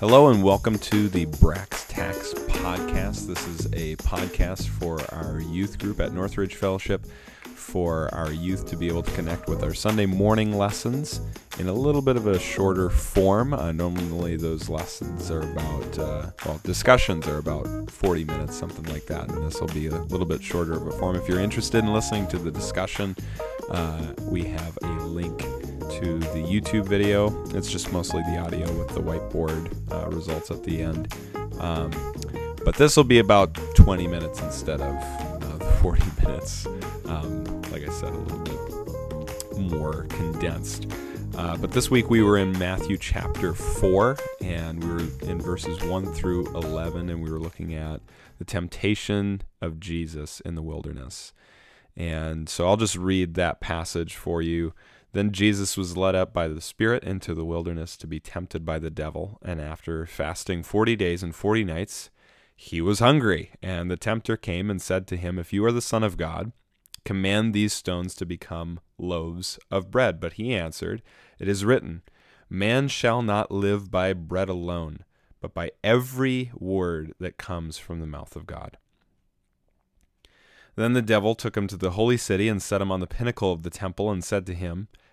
Hello and welcome to the Brax Tax Podcast. This is a podcast for our youth group at Northridge Fellowship for our youth to be able to connect with our Sunday morning lessons in a little bit of a shorter form. Uh, normally, those lessons are about, uh, well, discussions are about 40 minutes, something like that, and this will be a little bit shorter of a form. If you're interested in listening to the discussion, uh, we have a link to the YouTube video. It's just mostly the audio with the whiteboard uh, results at the end. Um, but this will be about 20 minutes instead of uh, 40 minutes. Um, like I said, a little bit more condensed. Uh, but this week we were in Matthew chapter 4, and we were in verses 1 through 11, and we were looking at the temptation of Jesus in the wilderness. And so I'll just read that passage for you. Then Jesus was led up by the Spirit into the wilderness to be tempted by the devil. And after fasting forty days and forty nights, he was hungry. And the tempter came and said to him, If you are the Son of God, command these stones to become loaves of bread. But he answered, It is written, Man shall not live by bread alone, but by every word that comes from the mouth of God. Then the devil took him to the holy city and set him on the pinnacle of the temple and said to him,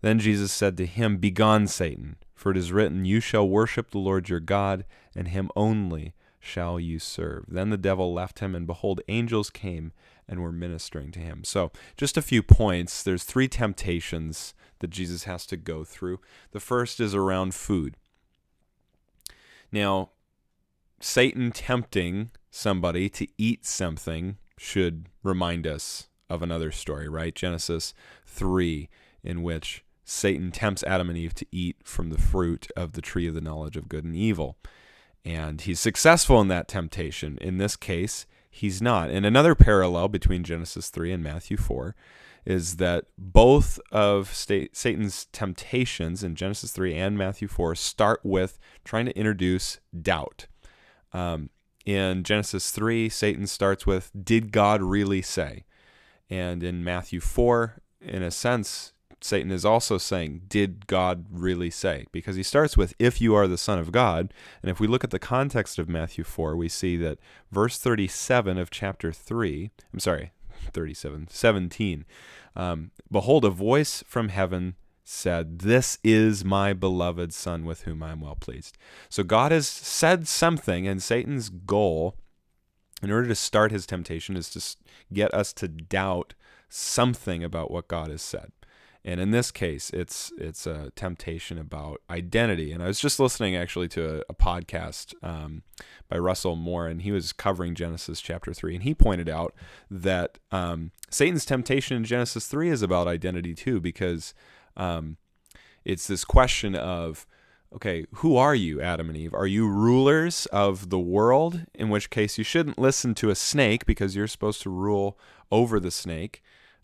Then Jesus said to him, Begone, Satan, for it is written, You shall worship the Lord your God, and him only shall you serve. Then the devil left him, and behold, angels came and were ministering to him. So, just a few points. There's three temptations that Jesus has to go through. The first is around food. Now, Satan tempting somebody to eat something should remind us of another story, right? Genesis 3, in which Satan tempts Adam and Eve to eat from the fruit of the tree of the knowledge of good and evil. And he's successful in that temptation. In this case, he's not. And another parallel between Genesis 3 and Matthew 4 is that both of Satan's temptations in Genesis 3 and Matthew 4 start with trying to introduce doubt. Um, in Genesis 3, Satan starts with, Did God really say? And in Matthew 4, in a sense, Satan is also saying, Did God really say? Because he starts with, If you are the Son of God. And if we look at the context of Matthew 4, we see that verse 37 of chapter 3, I'm sorry, 37, 17, um, Behold, a voice from heaven said, This is my beloved Son with whom I am well pleased. So God has said something, and Satan's goal, in order to start his temptation, is to get us to doubt something about what God has said. And in this case, it's it's a temptation about identity. And I was just listening actually to a, a podcast um, by Russell Moore, and he was covering Genesis chapter three, and he pointed out that um, Satan's temptation in Genesis three is about identity too, because um, it's this question of okay, who are you, Adam and Eve? Are you rulers of the world? In which case, you shouldn't listen to a snake because you're supposed to rule over the snake.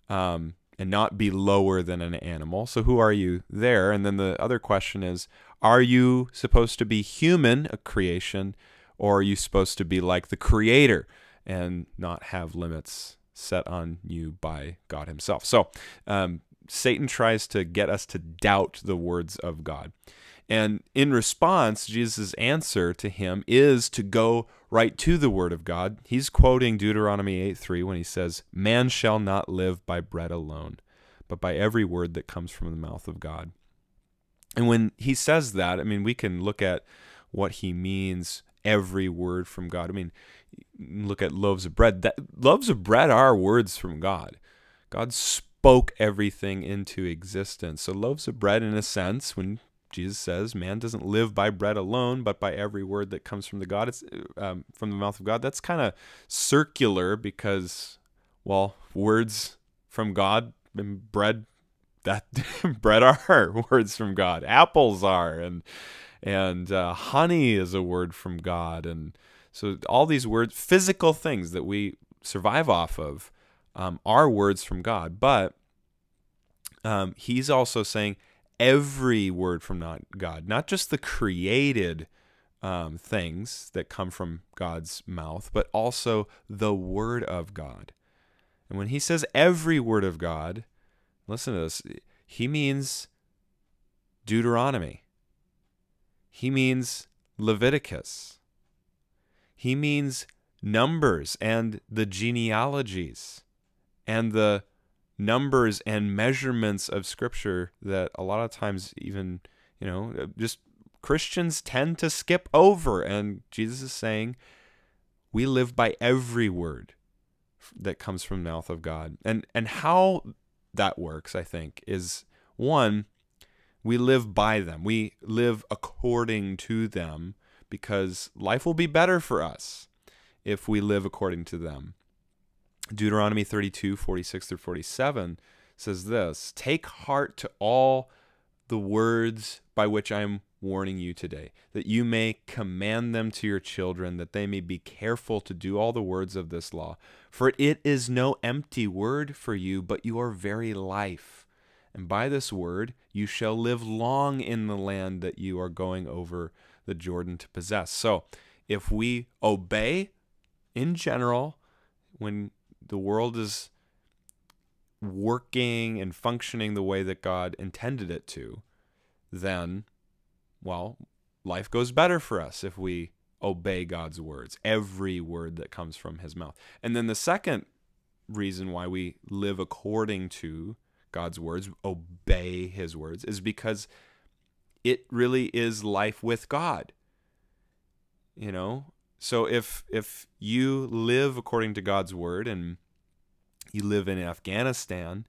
Um, and not be lower than an animal. So who are you there? And then the other question is are you supposed to be human, a creation, or are you supposed to be like the creator and not have limits set on you by God himself? So um, Satan tries to get us to doubt the words of God. And in response, Jesus' answer to him is to go right to the Word of God. He's quoting Deuteronomy 8 3 when he says, Man shall not live by bread alone, but by every word that comes from the mouth of God. And when he says that, I mean, we can look at what he means every word from God. I mean, look at loaves of bread. That loaves of bread are words from God. God spoke everything into existence. So loaves of bread in a sense when Jesus says, "Man doesn't live by bread alone, but by every word that comes from the God. It's um, from the mouth of God." That's kind of circular because, well, words from God and bread that bread are words from God. Apples are, and and uh, honey is a word from God, and So all these words, physical things that we survive off of, um, are words from God. But um, he's also saying every word from not God, not just the created um, things that come from God's mouth, but also the word of God. And when he says every word of God, listen to this, he means Deuteronomy. He means Leviticus. He means numbers and the genealogies and the numbers and measurements of scripture that a lot of times even you know uh, just christians tend to skip over. And jesus is saying we live by every word that comes from the mouth of god. And and how that works i think is one we live by them. We live according to them because life will be better for us if we live according to them Deuteronomy 32, 46 through 47 says this Take heart to all the words by which I am warning you today, that you may command them to your children, that they may be careful to do all the words of this law. For it is no empty word for you, but your very life. And by this word you shall live long in the land that you are going over the Jordan to possess. So, if we obey in general, when the world is working and functioning the way that God intended it to, then, well, life goes better for us if we obey God's words, every word that comes from his mouth. And then the second reason why we live according to God's words, obey his words, is because it really is life with God. You know, so if if you live according to God's word and you live in Afghanistan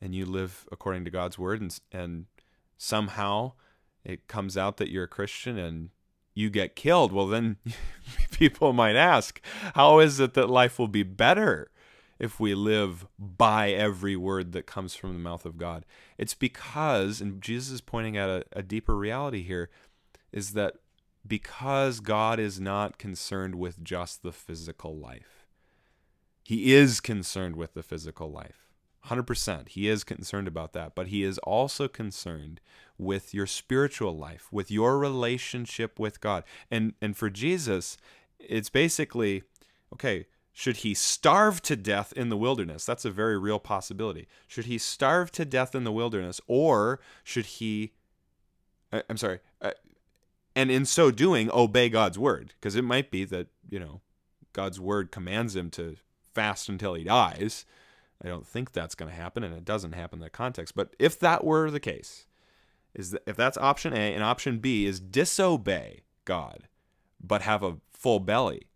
and you live according to God's word and and somehow it comes out that you're a Christian and you get killed, well then people might ask, how is it that life will be better if we live by every word that comes from the mouth of God? It's because, and Jesus is pointing at a, a deeper reality here, is that because God is not concerned with just the physical life. He is concerned with the physical life. 100%. He is concerned about that, but he is also concerned with your spiritual life, with your relationship with God. And and for Jesus, it's basically okay, should he starve to death in the wilderness? That's a very real possibility. Should he starve to death in the wilderness or should he I'm sorry, uh, and in so doing obey God's word because it might be that you know God's word commands him to fast until he dies. I don't think that's going to happen, and it doesn't happen in that context. But if that were the case, is that if that's option A, and option B is disobey God, but have a full belly,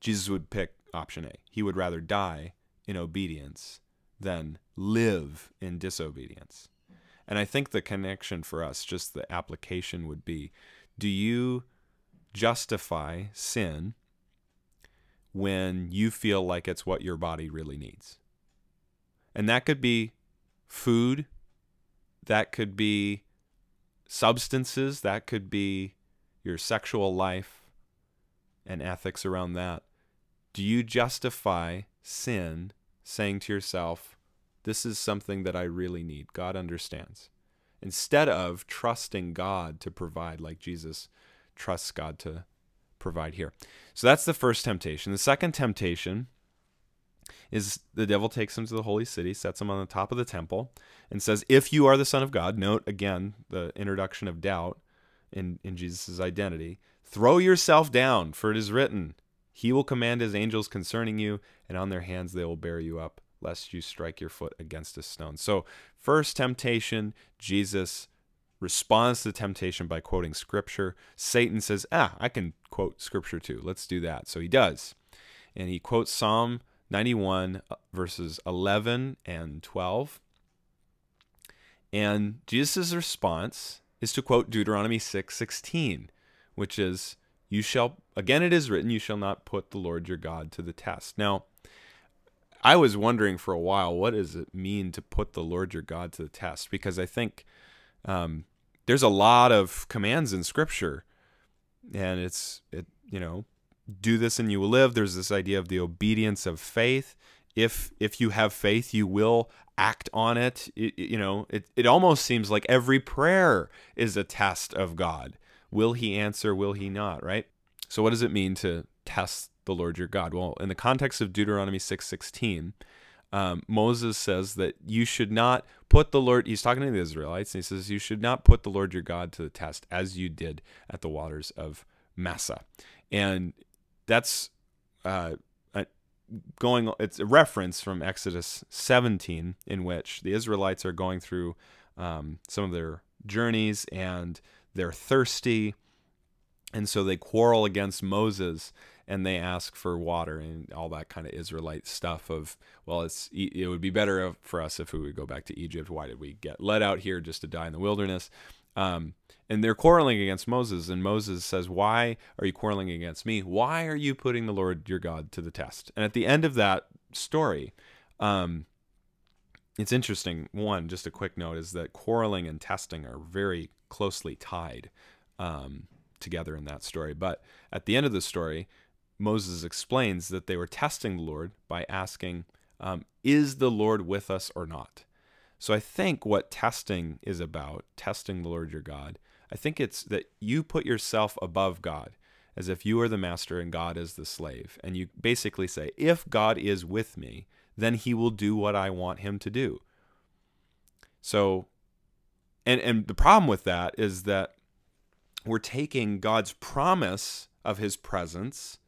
Jesus would pick option A. He would rather die in obedience than live in disobedience. And I think the connection for us, just the application would be do you justify sin when you feel like it's what your body really needs? And that could be food, that could be substances, that could be your sexual life and ethics around that. Do you justify sin saying to yourself, this is something that I really need. God understands. Instead of trusting God to provide like Jesus trusts God to provide here. So that's the first temptation. The second temptation is the devil takes him to the holy city, sets him on the top of the temple, and says, If you are the Son of God, note again the introduction of doubt in, in Jesus' identity, throw yourself down, for it is written, He will command His angels concerning you, and on their hands they will bear you up, lest you strike your foot against a stone. So, first temptation, Jesus responds to the temptation by quoting scripture. Satan says, Ah, I can quote scripture too. Let's do that. So he does. And he quotes Psalm 91, uh, verses 11 and 12. And Jesus' response is to quote Deuteronomy 6 16, which is, You shall, again it is written, you shall not put the Lord your God to the test. Now, I was wondering for a while, what does it mean to put the Lord your God to the test? Because I think um, there's a lot of commands in Scripture and it's it you know do this and you will live. There's this idea of the obedience of faith. If if you have faith, you will act on it. it you know, it it almost seems like every prayer is a test of God. Will He answer? Will He not? Right. So what does it mean to test the Lord your God? Well, in the context of Deuteronomy six sixteen. Um, Moses says that you should not put the Lord, he's talking to the Israelites, and he says, You should not put the Lord your God to the test as you did at the waters of Massah. And that's uh, going it's a reference from exodus 17 in which the israelites are going through um, some of their journeys and they're thirsty and so they quarrel against moses and they ask for water and all that kind of israelite stuff of well it's it would be better for us if we would go back to egypt why did we get led out here just to die in the wilderness um, and they're quarreling against Moses, and Moses says, Why are you quarreling against me? Why are you putting the Lord your God to the test? And at the end of that story, um, it's interesting. One, just a quick note is that quarreling and testing are very closely tied um, together in that story. But at the end of the story, Moses explains that they were testing the Lord by asking, um, Is the Lord with us or not? So I think what testing is about, testing the Lord your God, I think it's that you put yourself above God as if you are the master and God is the slave. And you basically say, if God is with me, then he will do what I want him to do. So, and, and the problem with that is that we're taking God's promise of his presence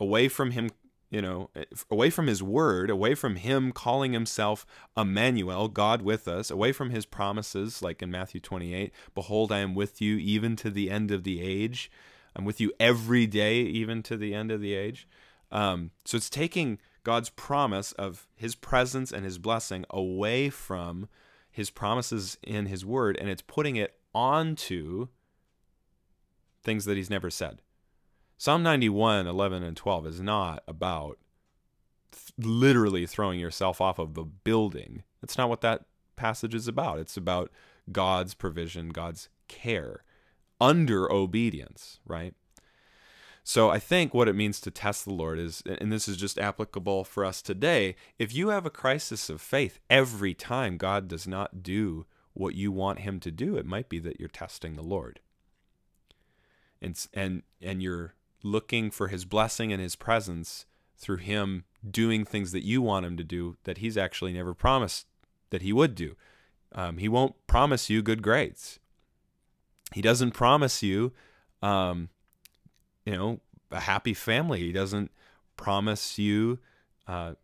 away from him you know, away from his word, away from him calling himself Emmanuel, God with us, away from his promises, like in Matthew 28, behold, I am with you even to the end of the age. I'm with you every day, even to the end of the age. Um, so it's taking God's promise of his presence and his blessing away from his promises in his word, and it's putting it onto things that he's never said. Psalm 91, 11, and 12 is not about th- literally throwing yourself off of a building. That's not what that passage is about. It's about God's provision, God's care under obedience, right? So I think what it means to test the Lord is, and this is just applicable for us today, if you have a crisis of faith every time God does not do what you want him to do, it might be that you're testing the Lord. And, and, and you're looking for his blessing and his presence through him doing things that you want him to do that he's actually never promised that he would do. Um, he won't promise you good grades. He doesn't promise you, um, you know, a happy family. He doesn't promise you uh,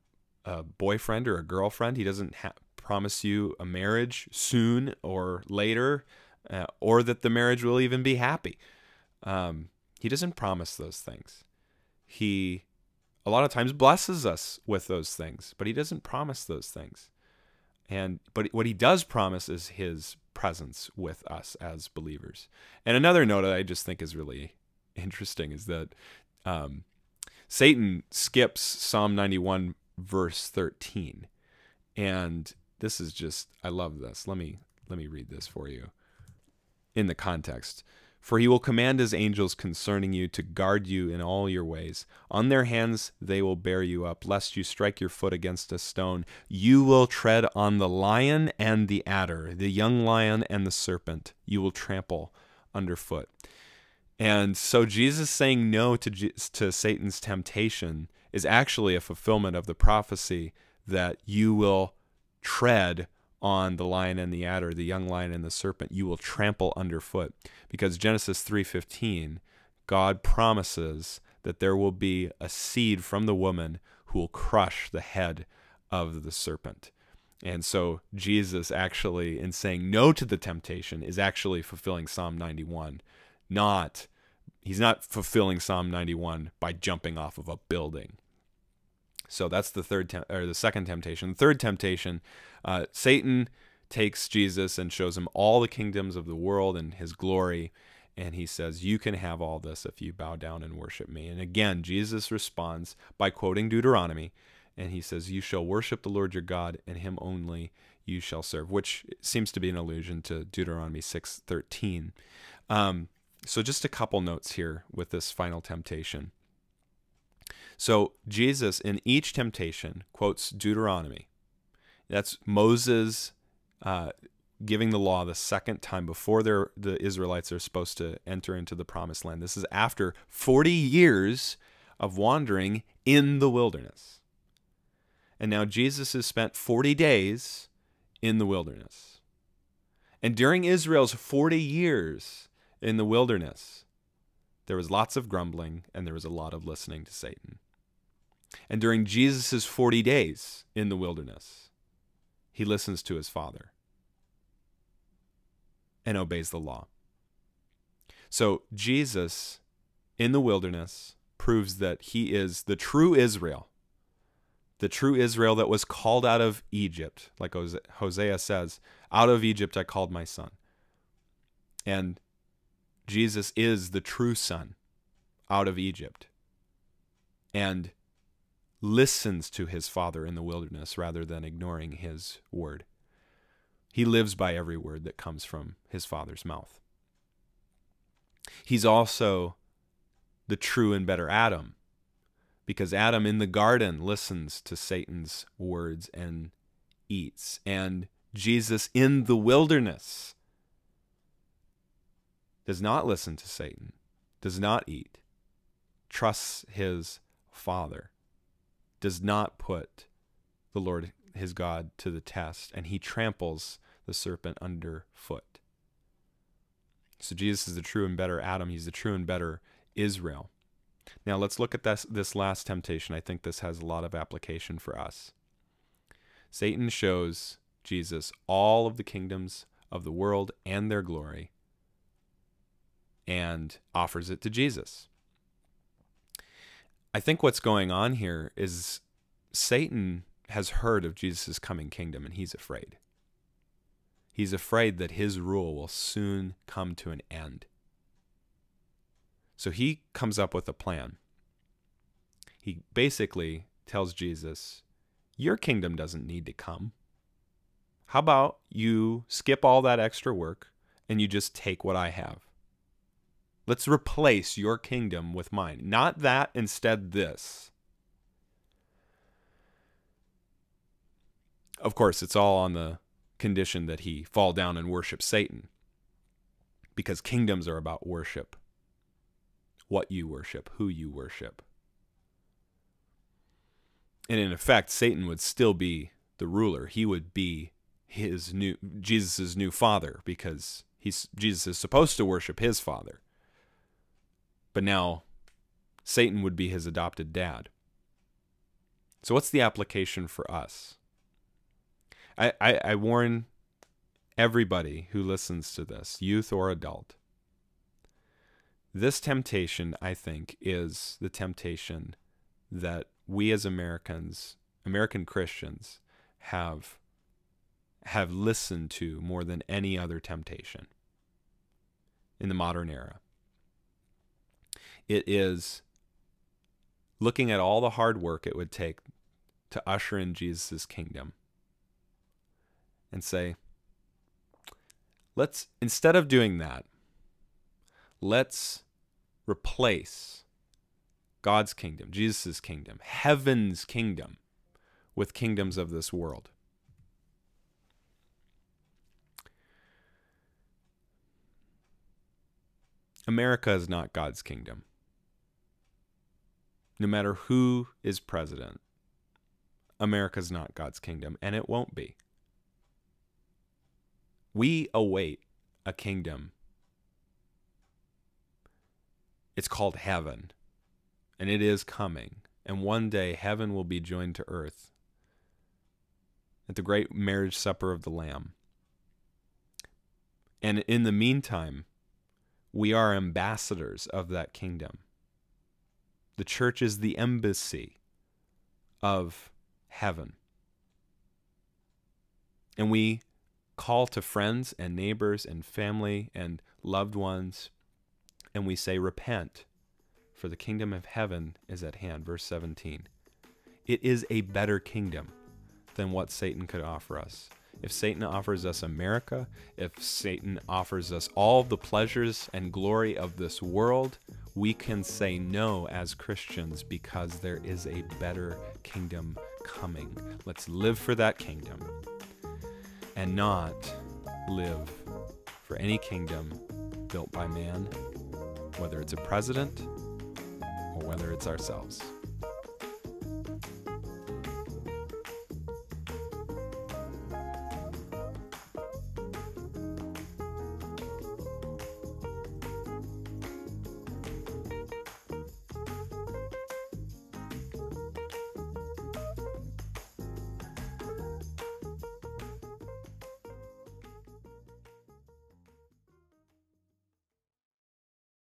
a boyfriend or a girlfriend. He doesn't ha- promise you a marriage soon or later, uh, or that the marriage will even be happy. Um, he doesn't promise those things. He a lot of times blesses us with those things, but he doesn't promise those things. And but what he does promise is his presence with us as believers. And another note that I just think is really interesting is that um, Satan skips Psalm 91 verse 13. And this is just I love this. Let me let me read this for you in the context. For he will command his angels concerning you to guard you in all your ways. On their hands they will bear you up, lest you strike your foot against a stone. You will tread on the lion and the adder, the young lion and the serpent. You will trample underfoot. And so Jesus saying no to, to Satan's temptation is actually a fulfillment of the prophecy that you will tread on the lion and the adder, the young lion and the serpent, you will trample underfoot. Because Genesis 3:15, God promises that there will be a seed from the woman who will crush the head of the serpent. And so Jesus actually in saying no to the temptation is actually fulfilling Psalm 91. Not he's not fulfilling Psalm 91 by jumping off of a building. So that's the third te- or the second temptation. The third temptation, uh, Satan takes Jesus and shows him all the kingdoms of the world and his glory. And he says, You can have all this if you bow down and worship me. And again, Jesus responds by quoting Deuteronomy. And he says, You shall worship the Lord your God, and him only you shall serve, which seems to be an allusion to Deuteronomy 6:13. Um, so, just a couple notes here with this final temptation. So, Jesus in each temptation quotes Deuteronomy. That's Moses uh, giving the law the second time before the Israelites are supposed to enter into the promised land. This is after 40 years of wandering in the wilderness. And now Jesus has spent 40 days in the wilderness. And during Israel's 40 years in the wilderness, there was lots of grumbling and there was a lot of listening to Satan. And during Jesus' 40 days in the wilderness, he listens to his Father and obeys the law. So Jesus in the wilderness proves that he is the true Israel, the true Israel that was called out of Egypt, like Hosea says, out of Egypt I called my son. And Jesus is the true son out of Egypt and listens to his father in the wilderness rather than ignoring his word. He lives by every word that comes from his father's mouth. He's also the true and better Adam because Adam in the garden listens to Satan's words and eats. And Jesus in the wilderness does not listen to Satan, does not eat, trusts his Father, does not put the Lord his God to the test, and he tramples the serpent underfoot. So Jesus is the true and better Adam. He's the true and better Israel. Now let's look at this this last temptation. I think this has a lot of application for us. Satan shows Jesus all of the kingdoms of the world and their glory and offers it to Jesus. I think what's going on here is Satan has heard of Jesus' coming kingdom and he's afraid. He's afraid that his rule will soon come to an end. So he comes up with a plan. He basically tells Jesus, Your kingdom doesn't need to come. How about you skip all that extra work and you just take what I have? Let's replace your kingdom with mine. Not that, instead, this. Of course, it's all on the condition that he fall down and worship Satan. Because kingdoms are about worship. What you worship, who you worship. And in effect, Satan would still be the ruler. He would be his new Jesus' new father because he's Jesus is supposed to worship his father. But now Satan would be his adopted dad. So what's the application for us? I, I, I warn everybody who listens to this, youth or adult. This temptation, I think, is the temptation that we as Americans, American Christians, have have listened to more than any other temptation in the modern era. It is looking at all the hard work it would take to usher in Jesus' kingdom and say, let's, instead of doing that, let's replace God's kingdom, Jesus' kingdom, heaven's kingdom, with kingdoms of this world. America is not God's kingdom. No matter who is president, America is not God's kingdom, and it won't be. We await a kingdom. It's called heaven, and it is coming. And one day heaven will be joined to earth at the great marriage supper of the Lamb. And in the meantime, we are ambassadors of that kingdom. The church is the embassy of heaven. And we call to friends and neighbors and family and loved ones, and we say, Repent, for the kingdom of heaven is at hand. Verse 17. It is a better kingdom than what Satan could offer us. If Satan offers us America, if Satan offers us all the pleasures and glory of this world, we can say no as Christians because there is a better kingdom coming. Let's live for that kingdom and not live for any kingdom built by man, whether it's a president or whether it's ourselves.